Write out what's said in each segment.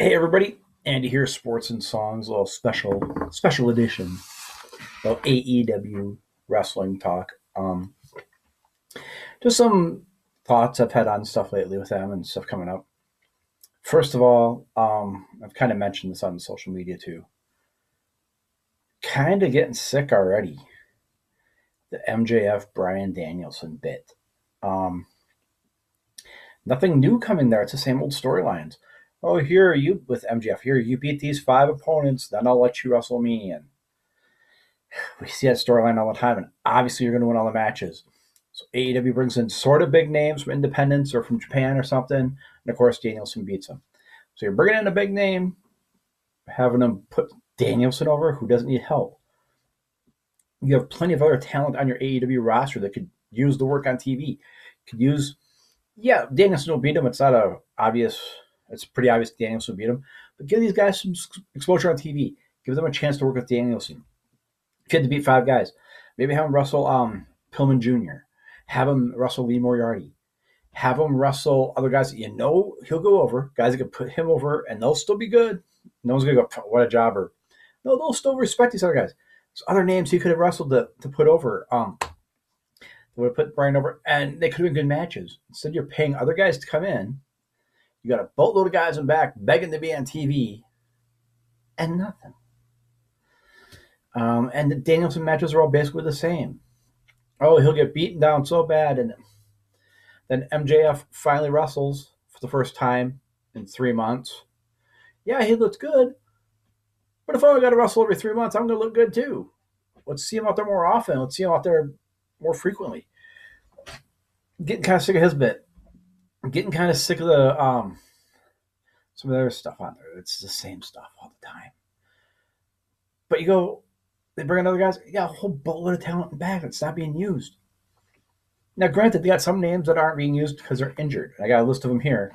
Hey everybody, Andy here, Sports and Songs, a little special special edition of AEW wrestling talk. Um, just some thoughts I've had on stuff lately with them and stuff coming up. First of all, um, I've kind of mentioned this on social media too. Kind of getting sick already. The MJF Bryan Danielson bit. Um, nothing new coming there. It's the same old storylines oh, here you with MGF, here you beat these five opponents, then I'll let you wrestle me. And we see that storyline all the time, and obviously you're going to win all the matches. So AEW brings in sort of big names from Independence or from Japan or something, and of course Danielson beats them. So you're bringing in a big name, having them put Danielson over, who doesn't need help. You have plenty of other talent on your AEW roster that could use the work on TV. Could use, yeah, Danielson will beat him. It's not a obvious it's pretty obvious Danielson beat him. But give these guys some exposure on TV. Give them a chance to work with Danielson. If you had to beat five guys, maybe have him wrestle um, Pillman Jr., have him wrestle Lee Moriarty, have him wrestle other guys that you know he'll go over, guys that can put him over, and they'll still be good. No one's going to go, what a jobber. No, they'll still respect these other guys. There's other names he could have wrestled to, to put over. Um, would have put Bryan over, and they could have been good matches. Instead, you're paying other guys to come in you got a boatload of guys in back begging to be on TV, and nothing. Um, and the Danielson matches are all basically the same. Oh, he'll get beaten down so bad, and then MJF finally wrestles for the first time in three months. Yeah, he looks good, but if I only got to wrestle every three months, I'm going to look good too. Let's see him out there more often. Let's see him out there more frequently. Getting kind of sick of his bit. I'm getting kind of sick of the um some of the other stuff on there. It's the same stuff all the time. But you go, they bring in other guys. You got a whole boatload of talent in back that's not being used. Now, granted, they got some names that aren't being used because they're injured. I got a list of them here.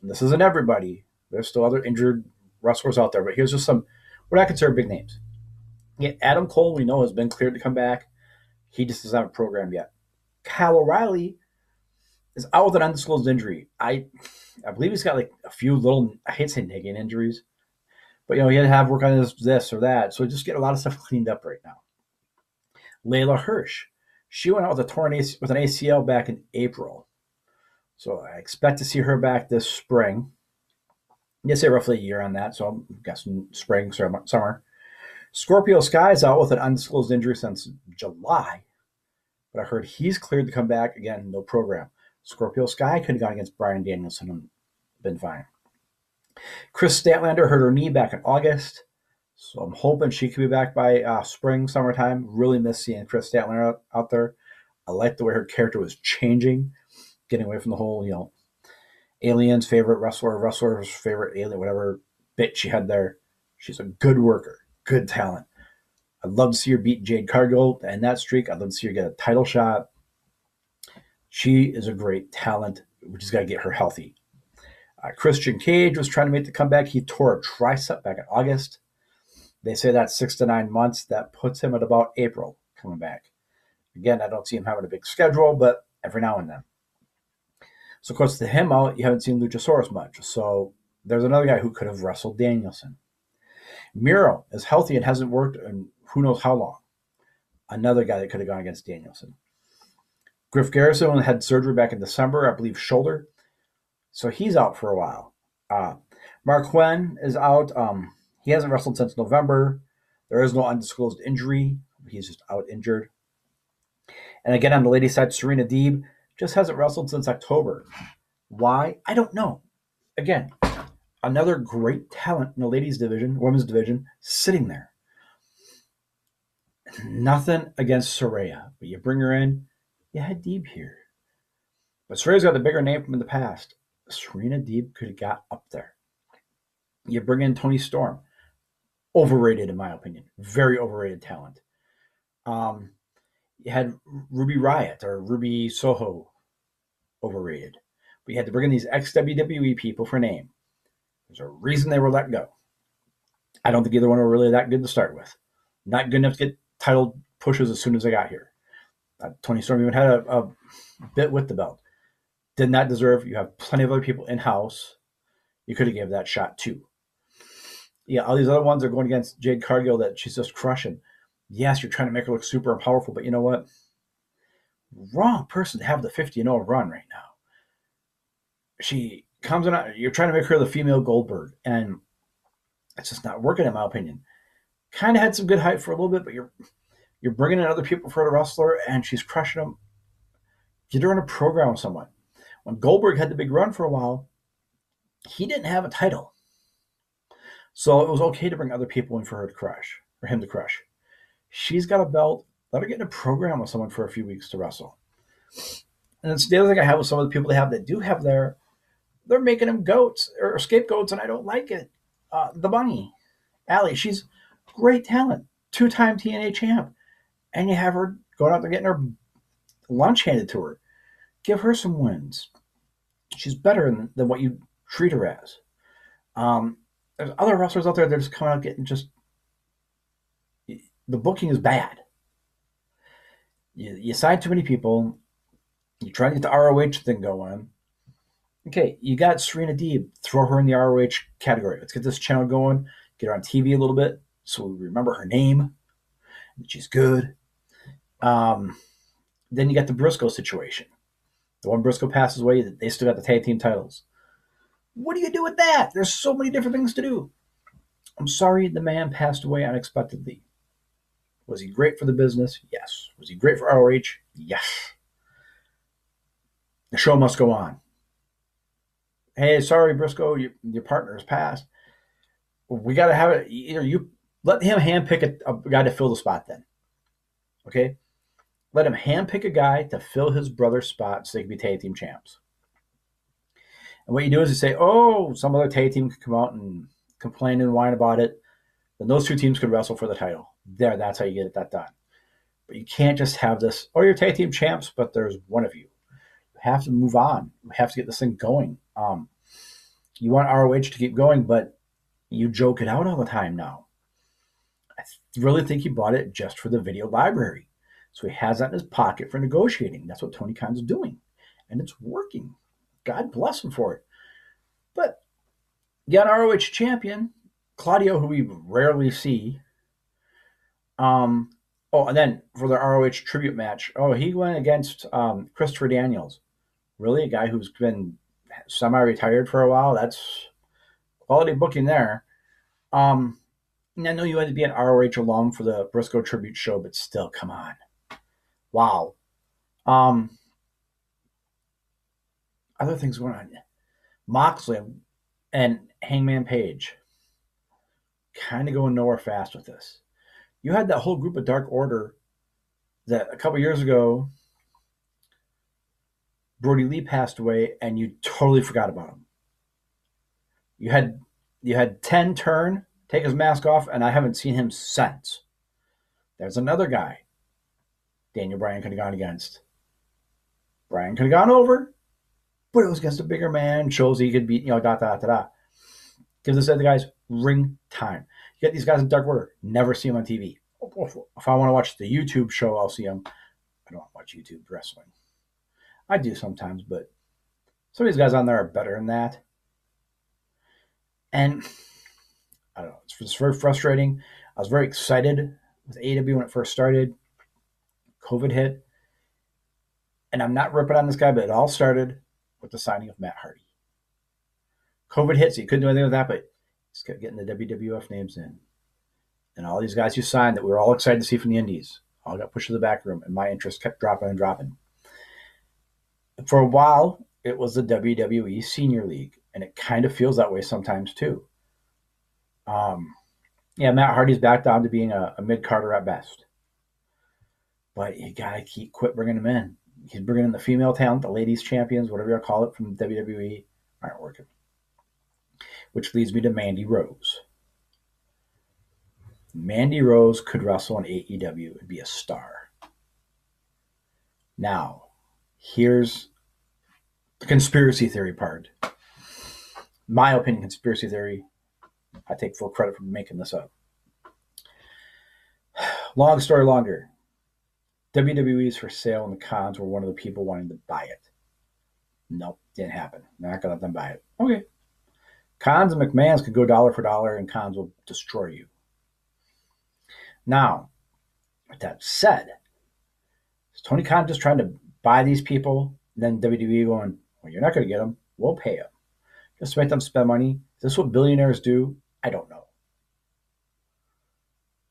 And this isn't everybody. There's still other injured wrestlers out there, but here's just some what I consider big names. Yeah, Adam Cole, we know, has been cleared to come back. He just doesn't have a program yet. Kyle O'Reilly is out with an undisclosed injury. I I believe he's got like a few little I hate saying nagging injuries, but you know he had to have work on this, this or that. So just get a lot of stuff cleaned up right now. Leyla Hirsch, she went out with a torn AC, with an ACL back in April, so I expect to see her back this spring. You say roughly a year on that, so I'm guessing spring, summer. Scorpio Sky is out with an undisclosed injury since July, but I heard he's cleared to come back again, no program. Scorpio Sky could have gone against Bryan Danielson and been fine. Kris Statlander hurt her knee back in August, so I'm hoping she could be back by uh, spring, summertime. Really miss seeing Kris Statlander out, out there. I like the way her character was changing, getting away from the whole, you know, alien's favorite wrestler, wrestler's favorite alien, whatever bit she had there. She's a good worker, good talent. I'd love to see her beat Jade Cargill and that streak. I'd love to see her get a title shot. She is a great talent. We just got to get her healthy. Uh, Christian Cage was trying to make the comeback. He tore a tricep back in August. They say that's six to nine months. That puts him at about April coming back. Again, I don't see him having a big schedule, but every now and then. So, of course, to him out, you haven't seen Luchasaurus much. So, there's another guy who could have wrestled Danielson. Miro is healthy and hasn't worked in who knows how long. Another guy that could have gone against Danielson. Griff Garrison had surgery back in December, I believe, shoulder. So he's out for a while. Uh, Marq Quen is out. Um, he hasn't wrestled since November. There is no undisclosed injury. He's just out injured. And again, on the ladies' side, Serena Deeb just hasn't wrestled since October. Why? I don't know. Again, another great talent in the ladies' division, women's division, sitting there. Nothing against Saraya, but you bring her in, you had Deeb here. But Saraya's got the bigger name from the past. Serena Deeb could have got up there. You bring in Toni Storm. Overrated, in my opinion. Very overrated talent. Um, you had Ruby Riott or Ruby Soho. Overrated. But you had to bring in these ex WWE people for name. There's a reason they were let go. I don't think either one were really that good to start with. Not good enough to get title pushes as soon as they got here. Uh, Toni Storm even had a, a bit with the belt. Did not deserve. You have plenty of other people in house. You could have gave that shot too. Yeah, all these other ones are going against Jade Cargill that she's just crushing. Yes, you're trying to make her look super and powerful, but you know what? Wrong person to have the 50 0 run right now. She comes in, you're trying to make her the female Goldberg, and it's just not working, in my opinion. Kind of had some good hype for a little bit, but you're you're bringing in other people for the wrestler, and she's crushing them. Get her in a program with someone. When Goldberg had the big run for a while, he didn't have a title. So it was okay to bring other people in for her to crush, for him to crush. She's got a belt. Let her get in a program with someone for a few weeks to wrestle. And it's the other thing I have with some of the people they have that do have there, they're making them goats or scapegoats, and I don't like it. Uh, the bunny, Allie, she's great talent, two time TNA champ. And you have her going out there getting her lunch handed to her. Give her some wins. She's better than, than what you treat her as. Um, there's other wrestlers out there that are just coming out getting just the booking is bad. You, you sign too many people. You try to get the ROH thing going. Okay, you got Serena Deeb. Throw her in the ROH category. Let's get this channel going. Get her on TV a little bit so we remember her name. She's good. Um, then you got the Briscoe situation. The one Briscoe passes away, they still got the tag team titles. What do you do with that? There's so many different things to do. I'm sorry the man passed away unexpectedly. Was he great for the business? Yes. Was he great for ROH? Yes. The show must go on. Hey, sorry, Briscoe, your, your partner has passed. We got to have it. Either you let him handpick a, a guy to fill the spot then. Okay? Let him handpick a guy to fill his brother's spot so they can be tag team champs. And what you do is you say, oh, some other tag team could come out and complain and whine about it. Then those two teams could wrestle for the title. There, that's how you get it that done. But you can't just have this, oh, you're tag team champs, but there's one of you. You have to move on. You have to get this thing going. Um, you want ROH to keep going, but you joke it out all the time now. I really think he bought it just for the video library. So he has that in his pocket for negotiating. That's what Tony Khan's doing. And it's working. God bless him for it. But got an ROH champion, Claudio, who we rarely see. Um, oh, and then for the ROH tribute match, oh, he went against um, Christopher Daniels. Really, a guy who's been semi-retired for a while. That's quality booking there. Um, and I know you had to be an ROH alum for the Briscoe tribute show, but still, come on, wow. Um, other things going on. Moxley and Hangman Page kind of going nowhere fast with this. You had that whole group of Dark Order that a couple years ago, Brodie Lee passed away, and you totally forgot about him. You had you had ten turn, take his mask off, and I haven't seen him since. There's another guy. Daniel Bryan could have gone against. Bryan could have gone over but it was against a bigger man. Shows he could beat, you know, da da da da. Gives us the guys ring time. You get these guys in Dark Order. Never see them on TV. If I want to watch the YouTube show, I'll see them. I don't watch YouTube wrestling. I do sometimes, but some of these guys on there are better than that. And I don't know. It's, it's very frustrating. I was very excited with AEW when it first started. COVID hit. And I'm not ripping on this guy, but it all started with the signing of Matt Hardy. COVID hit, so you couldn't do anything with that, but he's kept getting the WWF names in. And all these guys who signed that we were all excited to see from the Indies all got pushed to the back room, and my interest kept dropping and dropping. For a while, it was the WWE Senior League, and it kind of feels that way sometimes too. Um, yeah, Matt Hardy's back down to being a, a mid carder at best, but you gotta keep quit bringing them in he's bringing in the female talent, the ladies champions, whatever you call it, from WWE, aren't working. Which leads me to Mandy Rose. Mandy Rose could wrestle in AEW and be a star. Now, here's the conspiracy theory part. My opinion, conspiracy theory. I take full credit for making this up. Long story longer. WWE is for sale, and the Khans were one of the people wanting to buy it. Nope, didn't happen. Not gonna let them buy it. Okay. Khans and McMahons could go dollar for dollar, and Khans will destroy you. Now, with that said, is Tony Khan just trying to buy these people? And then WWE going, well, you're not going to get them. We'll pay them. Just to make them spend money. Is this what billionaires do? I don't know.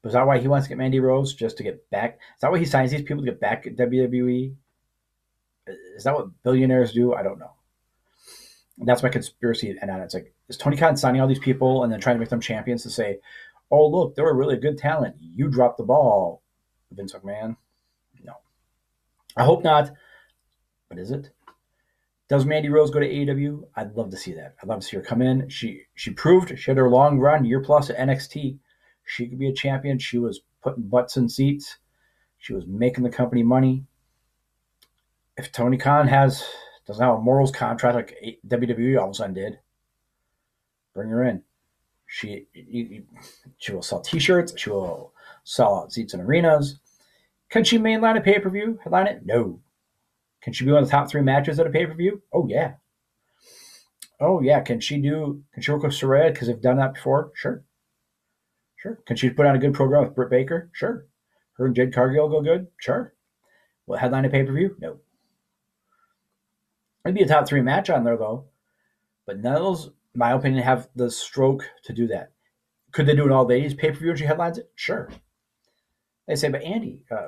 Is that why he wants to get Mandy Rose? Just to get back? Is that why he signs these people to get back at WWE? Is that what billionaires do? I don't know. And that's my conspiracy. And it's like, is Tony Khan signing all these people and then trying to make them champions to say, oh, look, they were really good talent. You dropped the ball, Vince McMahon? No. I hope not. But is it? Does Mandy Rose go to AEW? I'd love to see that. I'd love to see her come in. She she proved she had her long run, year plus at NXT. She could be a champion. She was putting butts in seats. She was making the company money. If Tony Khan has doesn't have a morals contract like WWE all of a sudden did, bring her in. She she will sell T-shirts. She will sell out seats in arenas. Can she mainline a pay per view? Headline it? No. Can she be one of the top three matches at a pay per view? Oh yeah. Oh yeah. Can she do? Can she work with Saraya because they've done that before? Sure. Sure. Can she put on a good program with Britt Baker? Sure. Her and Jade Cargill go good? Sure. Will headline a pay per view? No. It'd be a top three match on there though, but none of those my opinion, have the stroke to do that. Could they do an all ladies pay per view and she headlines it? Sure. They say, but Andy, uh,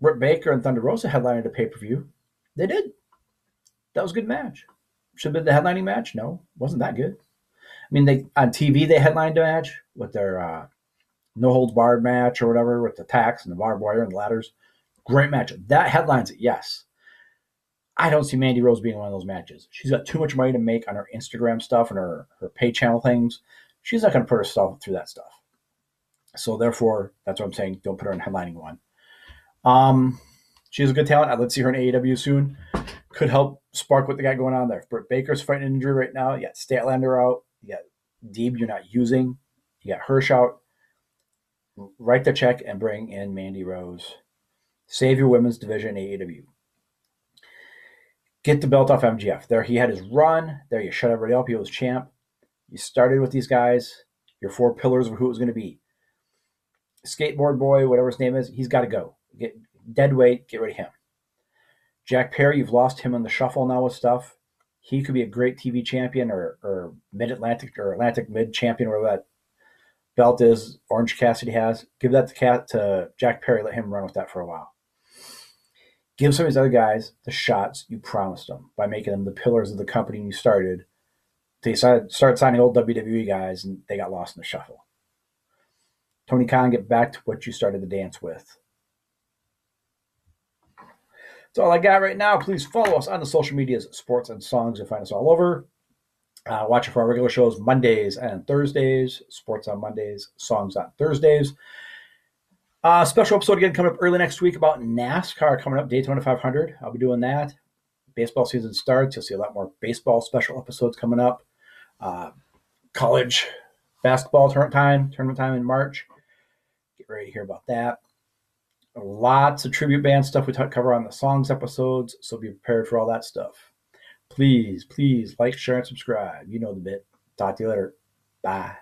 Britt Baker and Thunder Rosa headlined a pay per view. They did. That was a good match. Should have been the headlining match. No, wasn't that good. I mean, they on TV they headlined a match with their uh, no holds barred match or whatever with the tacks and the barbed wire and the ladders. Great match. That headlines it. Yes. I don't see Mandy Rose being one of those matches. She's got too much money to make on her Instagram stuff and her, her pay channel things. She's not going to put herself through that stuff. So therefore, that's what I'm saying. Don't put her in headlining one. Um, she's a good talent. I'd like to see her in AEW soon. Could help spark what they got going on there. Britt Baker's fighting injury right now. Yeah, Statlander out. You got Deeb you're not using. You got Hirsch out. Write the check and bring in Mandy Rose. Save your women's division AEW get the belt off MGF. There he had his run. There you shut everybody up. He was champ. You started with these guys. Your four pillars of who it was going to be. Skateboard boy, whatever his name is, he's got to go. Get dead weight. Get rid of him. Jack Perry, you've lost him in the shuffle now with stuff. He could be a great TV champion or, or mid Atlantic or Atlantic mid champion, wherever that belt is. Orange Cassidy has. Give that to, Cat, to Jack Perry. Let him run with that for a while give some of these other guys the shots you promised them by making them the pillars of the company you started. They started, start signing old WWE guys and they got lost in the shuffle. Tony Khan, get back to what you started the dance with. That's all I got right now. Please follow us on the social medias, sports and songs. You'll find us all over. Uh, watch for our regular shows Mondays and Thursdays, sports on Mondays, songs on Thursdays. Uh, special episode again coming up early next week about NASCAR coming up, Daytona 500. I'll be doing that. Baseball season starts. You'll see a lot more baseball special episodes coming up. Uh, college basketball tournament time, tournament time in March. Get ready to hear about that. Lots of tribute band stuff we talk, cover on the songs episodes, so be prepared for all that stuff. Please, please like, share, and subscribe. You know the bit. Talk to you later. Bye.